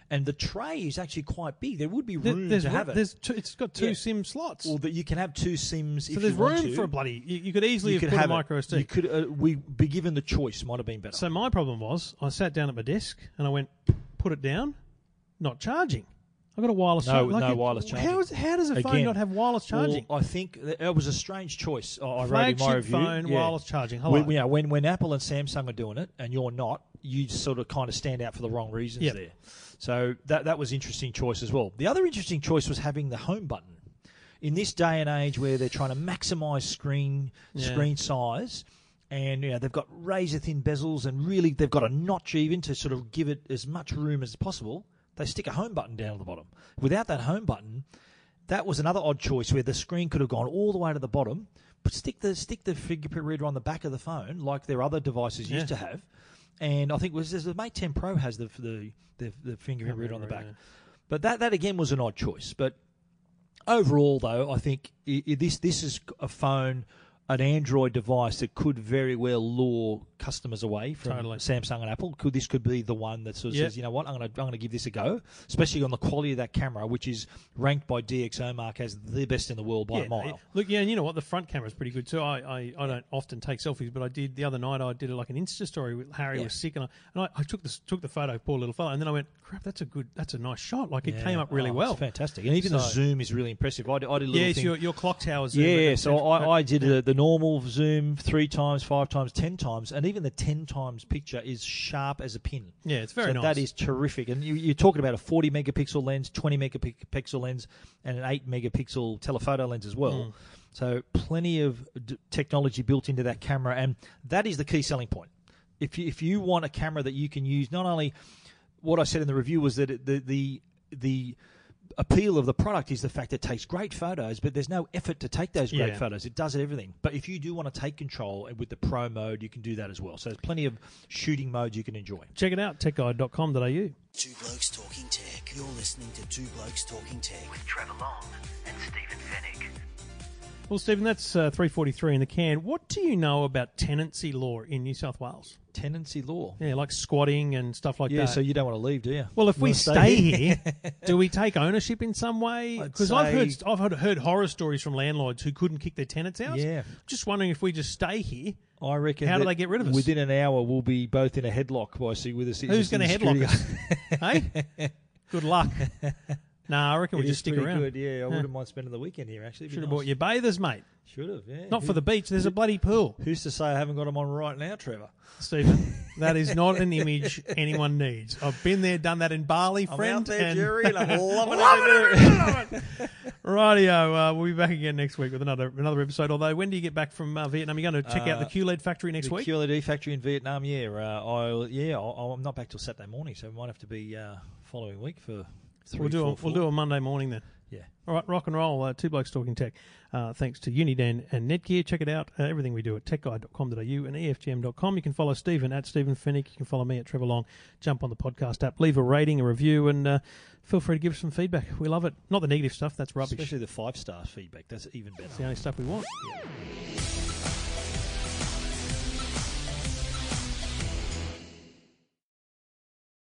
and the tray is actually quite big. There would be There- room there's to have it. there's two, it's got two Yeah. SIM slots, Well, that you can have two SIMs. so if there's you want So there's room to. for a bloody. You, you could easily have put a it. micro SD. You could. Uh, we be given the choice. Might have been better. So my problem was, I sat down at my desk and I went, put it down, not charging. I got a wireless. No- charger. no wireless charging. How, is, how does a phone Again, not have wireless charging? Well, I think that it was a strange choice. I I wrote in my Flagship review. phone, Yeah. wireless charging. Hello. When, yeah, when when Apple and Samsung are doing it, and you're not, you sort of kind of stand out for the wrong reasons Yep. there. So that that was interesting choice as well. The other interesting choice was having the home button. In this day and age where they're trying to maximise screen Yeah. screen size, and you know they've got razor thin bezels, and really they've got a notch even to sort of give it as much room as possible. They stick a home button down at the bottom. Without that home button, that was another odd choice where the screen could have gone all the way to the bottom, but stick the stick the fingerprint reader on the back of the phone like their other devices used Yeah. to have. And I think it was the Mate 10 Pro has the the the, the fingerprint reader on the back. Yeah. But that that again was an odd choice. But overall, though, I think this this is a phone, an Android device that could very well lure customers away from Totally. Samsung and Apple. Could this could be the one that sort of Yep. says, you know what, I'm going to I'm going to give this a go, especially on the quality of that camera, which is ranked by DxO Mark as the best in the world by Yeah, a mile. Look, yeah, and you know what? The front camera is pretty good too. I, I, I don't often take selfies, but I did the other night. I did like an Insta story with Harry Yeah. was sick, and I, and I, I took the took the photo, poor little fella, and then I went, crap, that's a good, that's a nice shot. Like it Yeah. came up really Oh, well. It's fantastic, and even the zoom is really impressive. I did, I did a little Yes, thing. your, your clock tower zoom. Yeah, at so I, I did uh the normal zoom three times, five times, ten times, and even the ten times picture is sharp as a pin. Yeah, it's very so nice. That is terrific. And you, you're talking about a 40 megapixel lens, 20 megapixel lens, and an 8 megapixel telephoto lens as well. Mm. So plenty of d- technology built into that camera, and that is the key selling point. If you, if you want a camera that you can use, not only what I said in the review was that it, the the the appeal of the product is the fact it takes great photos, but there's no effort to take those great Yeah. photos. It does everything. But if you do want to take control and with the pro mode, you can do that as well. So there's plenty of shooting modes you can enjoy. Check it out, techguide.com.au. Two Blokes Talking Tech. You're listening to Two Blokes Talking Tech with Trevor Long and Stephen Fenech. Well, Stephen, that's uh, 343 in the can. What do you know about tenancy law in New South Wales? Tenancy law. Yeah, like squatting and stuff like Yeah, that. so you don't want to leave, do you? Well, if You we wanna stay here, do we take ownership in some way? Because I've heard I've heard, heard horror stories from landlords who couldn't kick their tenants out. Yeah. Just wondering if we just stay here. I reckon. How do they get rid of us? Within an hour, we'll be both in a headlock by see with us. Who's going to headlock us? hey, good luck. Nah, I reckon we It just stick around. good. Yeah, I wouldn't mind spending the weekend here. Actually, Should have bought your bathers, mate. Should have. Yeah. Not for the beach. There's a bloody pool, Who's to say I haven't got them on right now, Trevor? Stephen. that is not an image anyone needs. I've been there, done that in Bali, friend. I'm out there, and Jerry, and I'm loving, Loving it. Rightio, uh, we'll be back again next week with another another episode. Although, when do you get back from uh, Vietnam? You're going to check out the Uh, QLED factory next the week. QLED factory in Vietnam. Yeah, uh, I'll, yeah. I'll, I'm not back till Saturday morning, so it might have to be uh, following week for. Three, we'll do four, a, four. we'll do a Monday morning then. Yeah. All right, rock and roll. Uh, two blokes talking tech. Uh, thanks to Uniden and Netgear. Check it out. Uh, everything we do at techguide.com.au and EFTM.com. You can follow Stephen at Stephen Fenech. You can follow me at Trevor Long. Jump on the podcast app, leave a rating, a review, and uh, feel free to give us some feedback. We love it. Not the negative stuff. That's rubbish. Especially the five star feedback. That's even better. It's the only stuff we want.